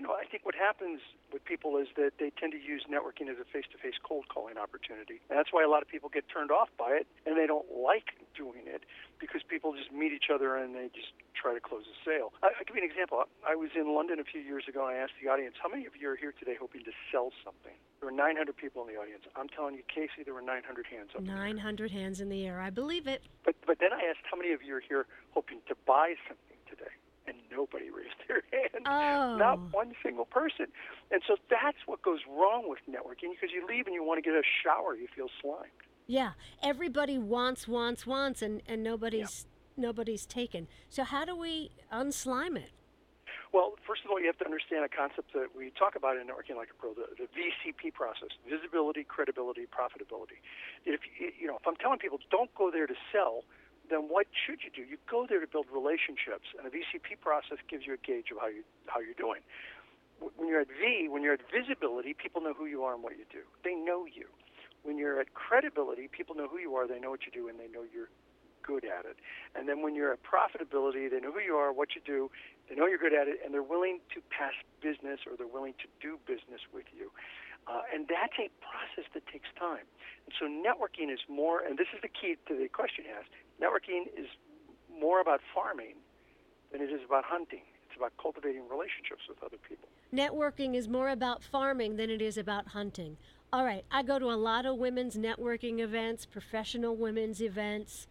you know, I think what happens with people is that they tend to use networking as a face-to-face cold calling opportunity. And that's why a lot of people get turned off by it, and they don't like doing it because people just meet each other and they just try to close a sale. I, I'll give you an example. I was in London a few years ago, and I asked the audience, how many of you are here today hoping to sell something? There were 900 people in the audience. I'm telling you, Casey, there were 900 hands up. 900 hands in the air. I believe it. But but then I asked how many of you are here hoping to buy something today, and nobody raised their hand. Oh. Not one single person. And so that's what goes wrong with networking because you leave and you want to get a shower, you feel slimed. Yeah, everybody wants, wants, wants, and, and nobody's nobody's taken. So how do we unslime it? Well, first of all, you have to understand a concept that we talk about in Networking Like a Pro, the, the VCP process: visibility, credibility, profitability. If you know, if I'm telling people don't go there to sell, then what should you do? You go there to build relationships, and the VCP process gives you a gauge of how you how you're doing. When you're at V, when you're at visibility, people know who you are and what you do. They know you. When you're at credibility, people know who you are, they know what you do, and they know you're good at it. And then when you're at profitability, they know who you are, what you do, they know you're good at it, and they're willing to pass business or they're willing to do business with you. Uh, and that's a process that takes time. And so networking is more, and this is the key to the question you asked, networking is more about farming than it is about hunting. It's about cultivating relationships with other people. Networking is more about farming than it is about hunting. All right, I go to a lot of women's networking events, professional women's events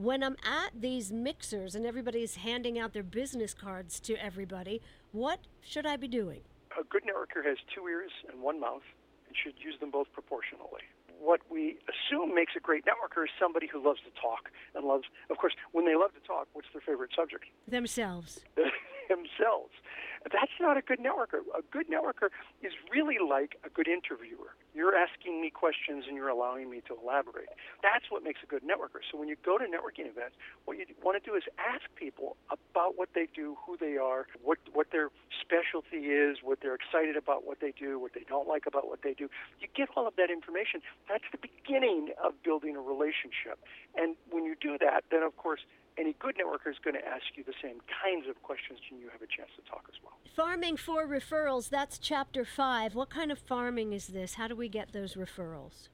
when I'm at these mixers and everybody's handing out their business cards to everybody, what should I be doing? A good networker has two ears and one mouth and should use them both proportionally. What we assume makes a great networker is somebody who loves to talk and loves, of course, when they love to talk, what's their favorite subject? Themselves. Themselves. That's not a good networker. A good networker is really like a good interviewer. You're asking me questions and you're allowing me to elaborate. That's what makes a good networker. So when you go to networking events, what you want to do is ask people about what they do, who they are, what what their specialty is, what they're excited about what they do, what they don't like about what they do. You get all of that information. That's the beginning of building a relationship. And when you do that, then of course any good networker is going to ask you the same kinds of questions and you have a chance to talk as well. Farming for referrals, that's chapter five. What kind of farming is this? How do we get those referrals?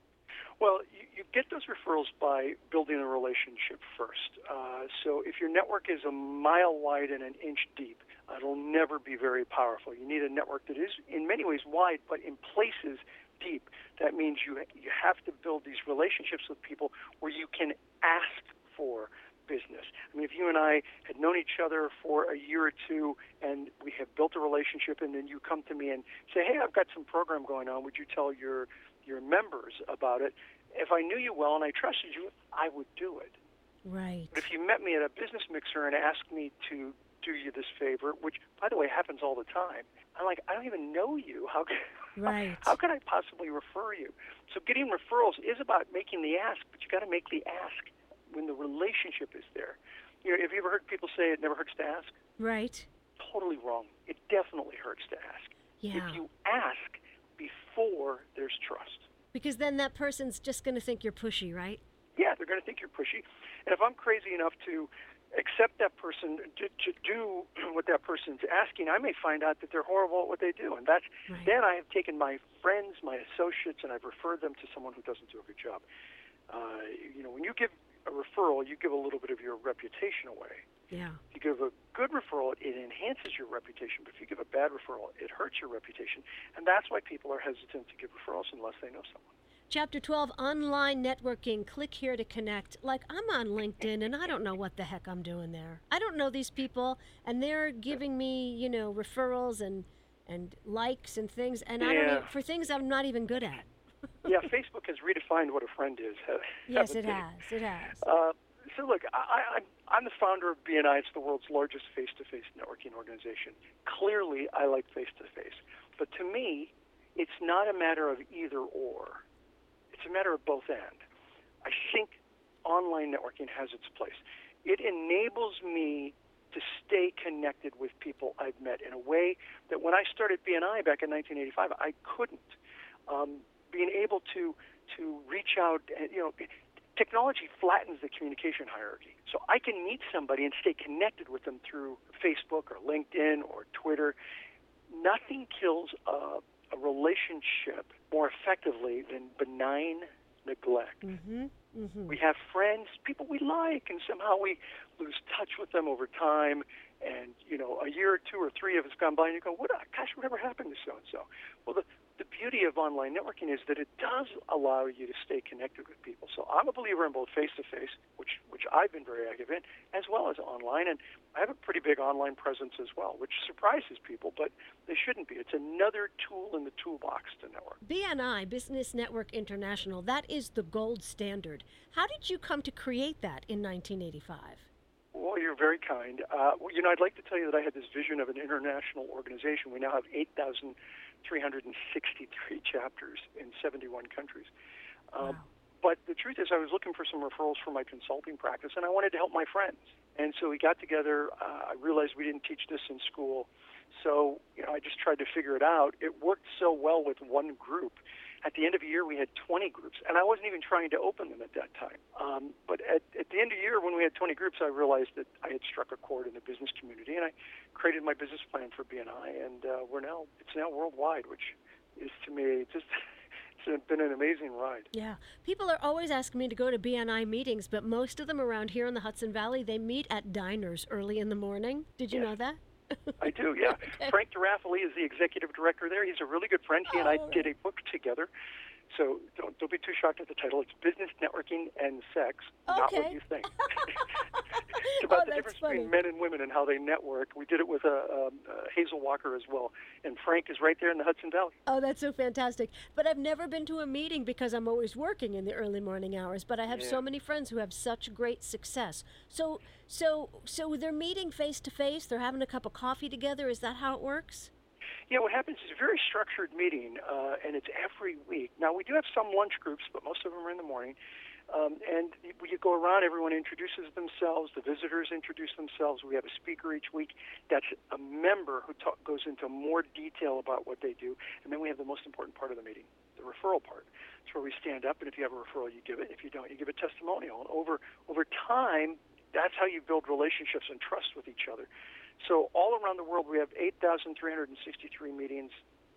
Well, you, you get those referrals by building a relationship first. Uh, so if your network is a mile wide and an inch deep, it'll never be very powerful. You need a network that is, in many ways, wide, but in places deep. That means you you have to build these relationships with people where you can ask for business. I mean, if you and I had known each other for a year or two and we have built a relationship, and then you come to me and say, "Hey, I've got some program going on. Would you tell your your members about it?" If I knew you well and I trusted you, I would do it. Right. But if you met me at a business mixer and asked me to do you this favor, which by the way happens all the time, I'm like, I don't even know you. How can right. how, how can I possibly refer you? So getting referrals is about making the ask, but you got to make the ask when the relationship is there. You know, have you ever heard people say it never hurts to ask? Right. Totally wrong. It definitely hurts to ask. Yeah. If you ask before there's trust. Because then that person's just going to think you're pushy, right? Yeah, they're going to think you're pushy. And if I'm crazy enough to accept that person to, to do what that person's asking, I may find out that they're horrible at what they do. And that's Right. then I have taken my friends, my associates, and I've referred them to someone who doesn't do a good job. Uh, you know, when you give a referral, you give a little bit of your reputation away. Yeah. If you give a good referral, it enhances your reputation. But if you give a bad referral, it hurts your reputation. And that's why people are hesitant to give referrals unless they know someone. Chapter 12 Online Networking. Click here to connect. Like, I'm on LinkedIn and I don't know what the heck I'm doing there. I don't know these people, and they're giving me, you know, referrals and, and likes and things, and I don't Yeah. even, for things I'm not even good at. Yeah, Facebook has redefined what a friend is. Yes, it has. It has. Uh, so look, I, I, I'm- I'm the founder of BNI. It's the world's largest face-to-face networking organization. Clearly, I like face-to-face, but to me, it's not a matter of either or. It's a matter of both and. I think online networking has its place. It enables me to stay connected with people I've met in a way that when I started BNI back in 1985, I couldn't. Um, being able to to reach out, and, you know, technology flattens the communication hierarchy. So I can meet somebody and stay connected with them through Facebook or LinkedIn or Twitter. nothing kills a, a relationship more effectively than benign neglect. Mm-hmm. Mm-hmm. We have friends, people we like, and somehow we lose touch with them over time. And you know, a year or two or three of us gone by, and you go, "What? Gosh, whatever happened to so and so?" Well, the the beauty of online networking is that it does allow you to stay connected with people. So I'm a believer in both face to face, which which I've been very active in, as well as online, and I have a pretty big online presence as well, which surprises people, but they shouldn't be. It's another tool in the toolbox to network. BNI, Business Network International, that is the gold standard. How did you come to create that in 1985? Well, you're very kind. Uh, well, you know, I'd like to tell you that I had this vision of an international organization. We now have 8,363 chapters in 71 countries. Um, Wow. But the truth is, I was looking for some referrals for my consulting practice, and I wanted to help my friends. And so we got together. Uh, I realized we didn't teach this in school, so you know, I just tried to figure it out. It worked so well with one group. At the end of the year, we had 20 groups, and I wasn't even trying to open them at that time. Um, but at, at the end of the year, when we had 20 groups, I realized that I had struck a chord in the business community, and I created my business plan for BNI, and uh, we're now it's now worldwide, which is to me just it's been an amazing ride. Yeah. People are always asking me to go to BNI meetings, but most of them around here in the Hudson Valley, they meet at diners early in the morning. Did you Yes. know that? I do, yeah. Frank DeRaffele is the executive director there. He's a really good friend. He and I Oh. did a book together. So don't, be too shocked at the title. It's Business Networking and Sex, not what you think. it's about Oh, the difference funny. between men and women and how they network. We did it with uh, um, uh, Hazel Walker as well. And Frank is right there in the Hudson Valley. Oh, that's so fantastic. But I've never been to a meeting because I'm always working in the early morning hours, but I have so many friends who have such great success. So so so they're meeting face to face, they're having a cup of coffee together. Is that how it works? Yeah, what happens is a very structured meeting, uh, and it's every week. Now, we do have some lunch groups, but most of them are in the morning. Um, and you go around, everyone introduces themselves, the visitors introduce themselves. We have a speaker each week that's a member who talk, goes into more detail about what they do. And then we have the most important part of the meeting, the referral part. It's where we stand up, and if you have a referral, you give it. If you don't, you give a testimonial. And over, over time, that's how you build relationships and trust with each other. So all around the world, we have 8,363 meetings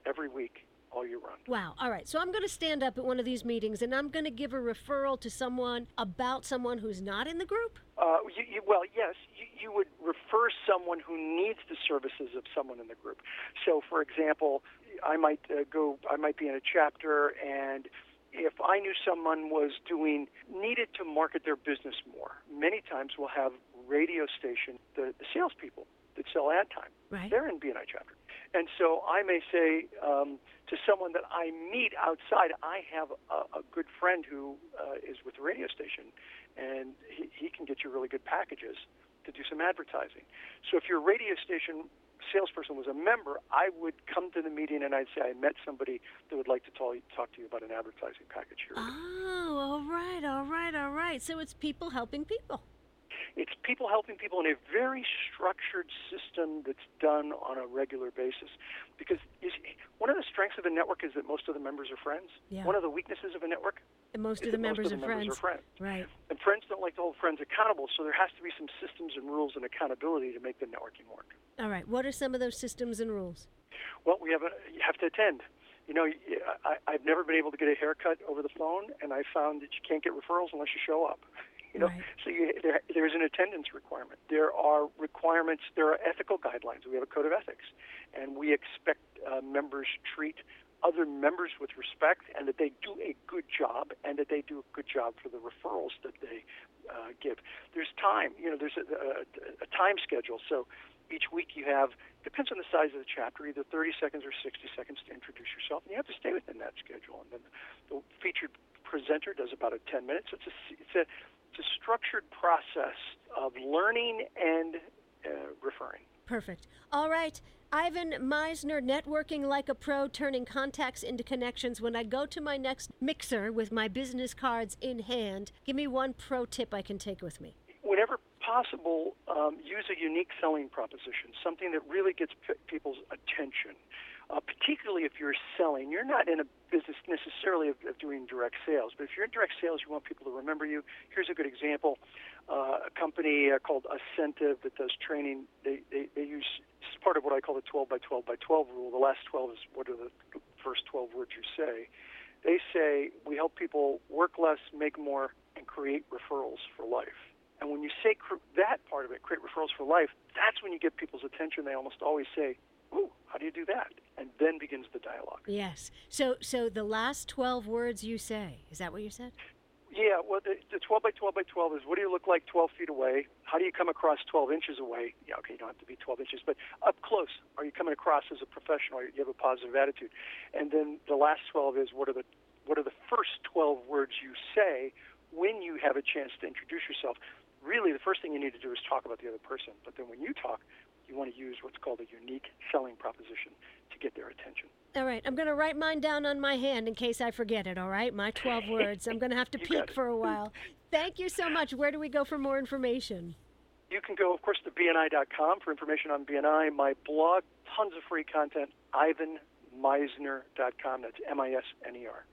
every week, all year round. Wow. All right. So I'm going to stand up at one of these meetings and I'm going to give a referral to someone about someone who's not in the group. Uh, you, you, well, yes, you, you would refer someone who needs the services of someone in the group. So, for example, I might uh, go, I might be in a chapter, and if I knew someone was doing, needed to market their business more, many times we'll have radio station, the, the salespeople that sell ad time. Right. They're in BNI chapter. And so I may say um, to someone that I meet outside, I have a, a good friend who uh, is with the radio station, and he, he can get you really good packages to do some advertising. So if your radio station salesperson was a member, I would come to the meeting and I'd say I met somebody that would like to talk, talk to you about an advertising package here. Oh, all right, all right, all right. So it's people helping people. It's people helping people in a very structured system that's done on a regular basis. Because you see, one of the strengths of a network is that most of the members are friends. Yeah. One of the weaknesses of a network And most of the that members most of are the members friends. are friends. Right. And friends don't like to hold friends accountable, so there has to be some systems and rules and accountability to make the networking work. All right. What are some of those systems and rules? Well, we have a, you have to attend. You know, I, I've never been able to get a haircut over the phone, and I found that you can't get referrals unless you show up. You know, Right. so you, there, there's an attendance requirement. There are requirements. There are ethical guidelines. We have a code of ethics, and we expect uh, members treat other members with respect, and that they do a good job, and that they do a good job for the referrals that they uh, give. There's time. You know, there's a, a, a time schedule. So each week you have depends on the size of the chapter, either 30 seconds or 60 seconds to introduce yourself, and you have to stay within that schedule. And then the featured presenter does about a 10 minutes. It's a it's a it's a structured process of learning and uh, referring. Perfect. All right. Ivan Misner, networking like a pro, turning contacts into connections. When I go to my next mixer with my business cards in hand, give me one pro tip I can take with me. Whenever possible, um, use a unique selling proposition, something that really gets p- people's attention. Uh, particularly if you're selling. You're not in a business necessarily of, of doing direct sales, but if you're in direct sales, you want people to remember you. Here's a good example: uh, a company uh, called Ascentive that does training. They, they they use part of what I call the 12 by 12 by 12 rule. The last 12 is what are the first 12 words you say. They say we help people work less, make more, and create referrals for life. And when you say cr- that part of it, create referrals for life, that's when you get people's attention. They almost always say, "Ooh, how do you do that?" And then begins the dialogue. Yes. So, so the last twelve words you say is that what you said? Yeah. Well, the, the 12 by 12 by 12 is what do you look like 12 feet away? How do you come across 12 inches away? Yeah. Okay. You don't have to be 12 inches, but up close. Are you coming across as a professional? You have a positive attitude. And then the last 12 is what are the what are the first 12 words you say when you have a chance to introduce yourself? Really, the first thing you need to do is talk about the other person. But then when you talk, you want to use what's called a unique selling proposition to get their attention. All right, I'm going to write mine down on my hand in case I forget it, all right? My 12 words. I'm going to have to peek for a while. Thank you so much. Where do we go for more information? You can go, of course, to bni.com for information on BNI. My blog, tons of free content, ivanmisner.com. That's M I S N E R.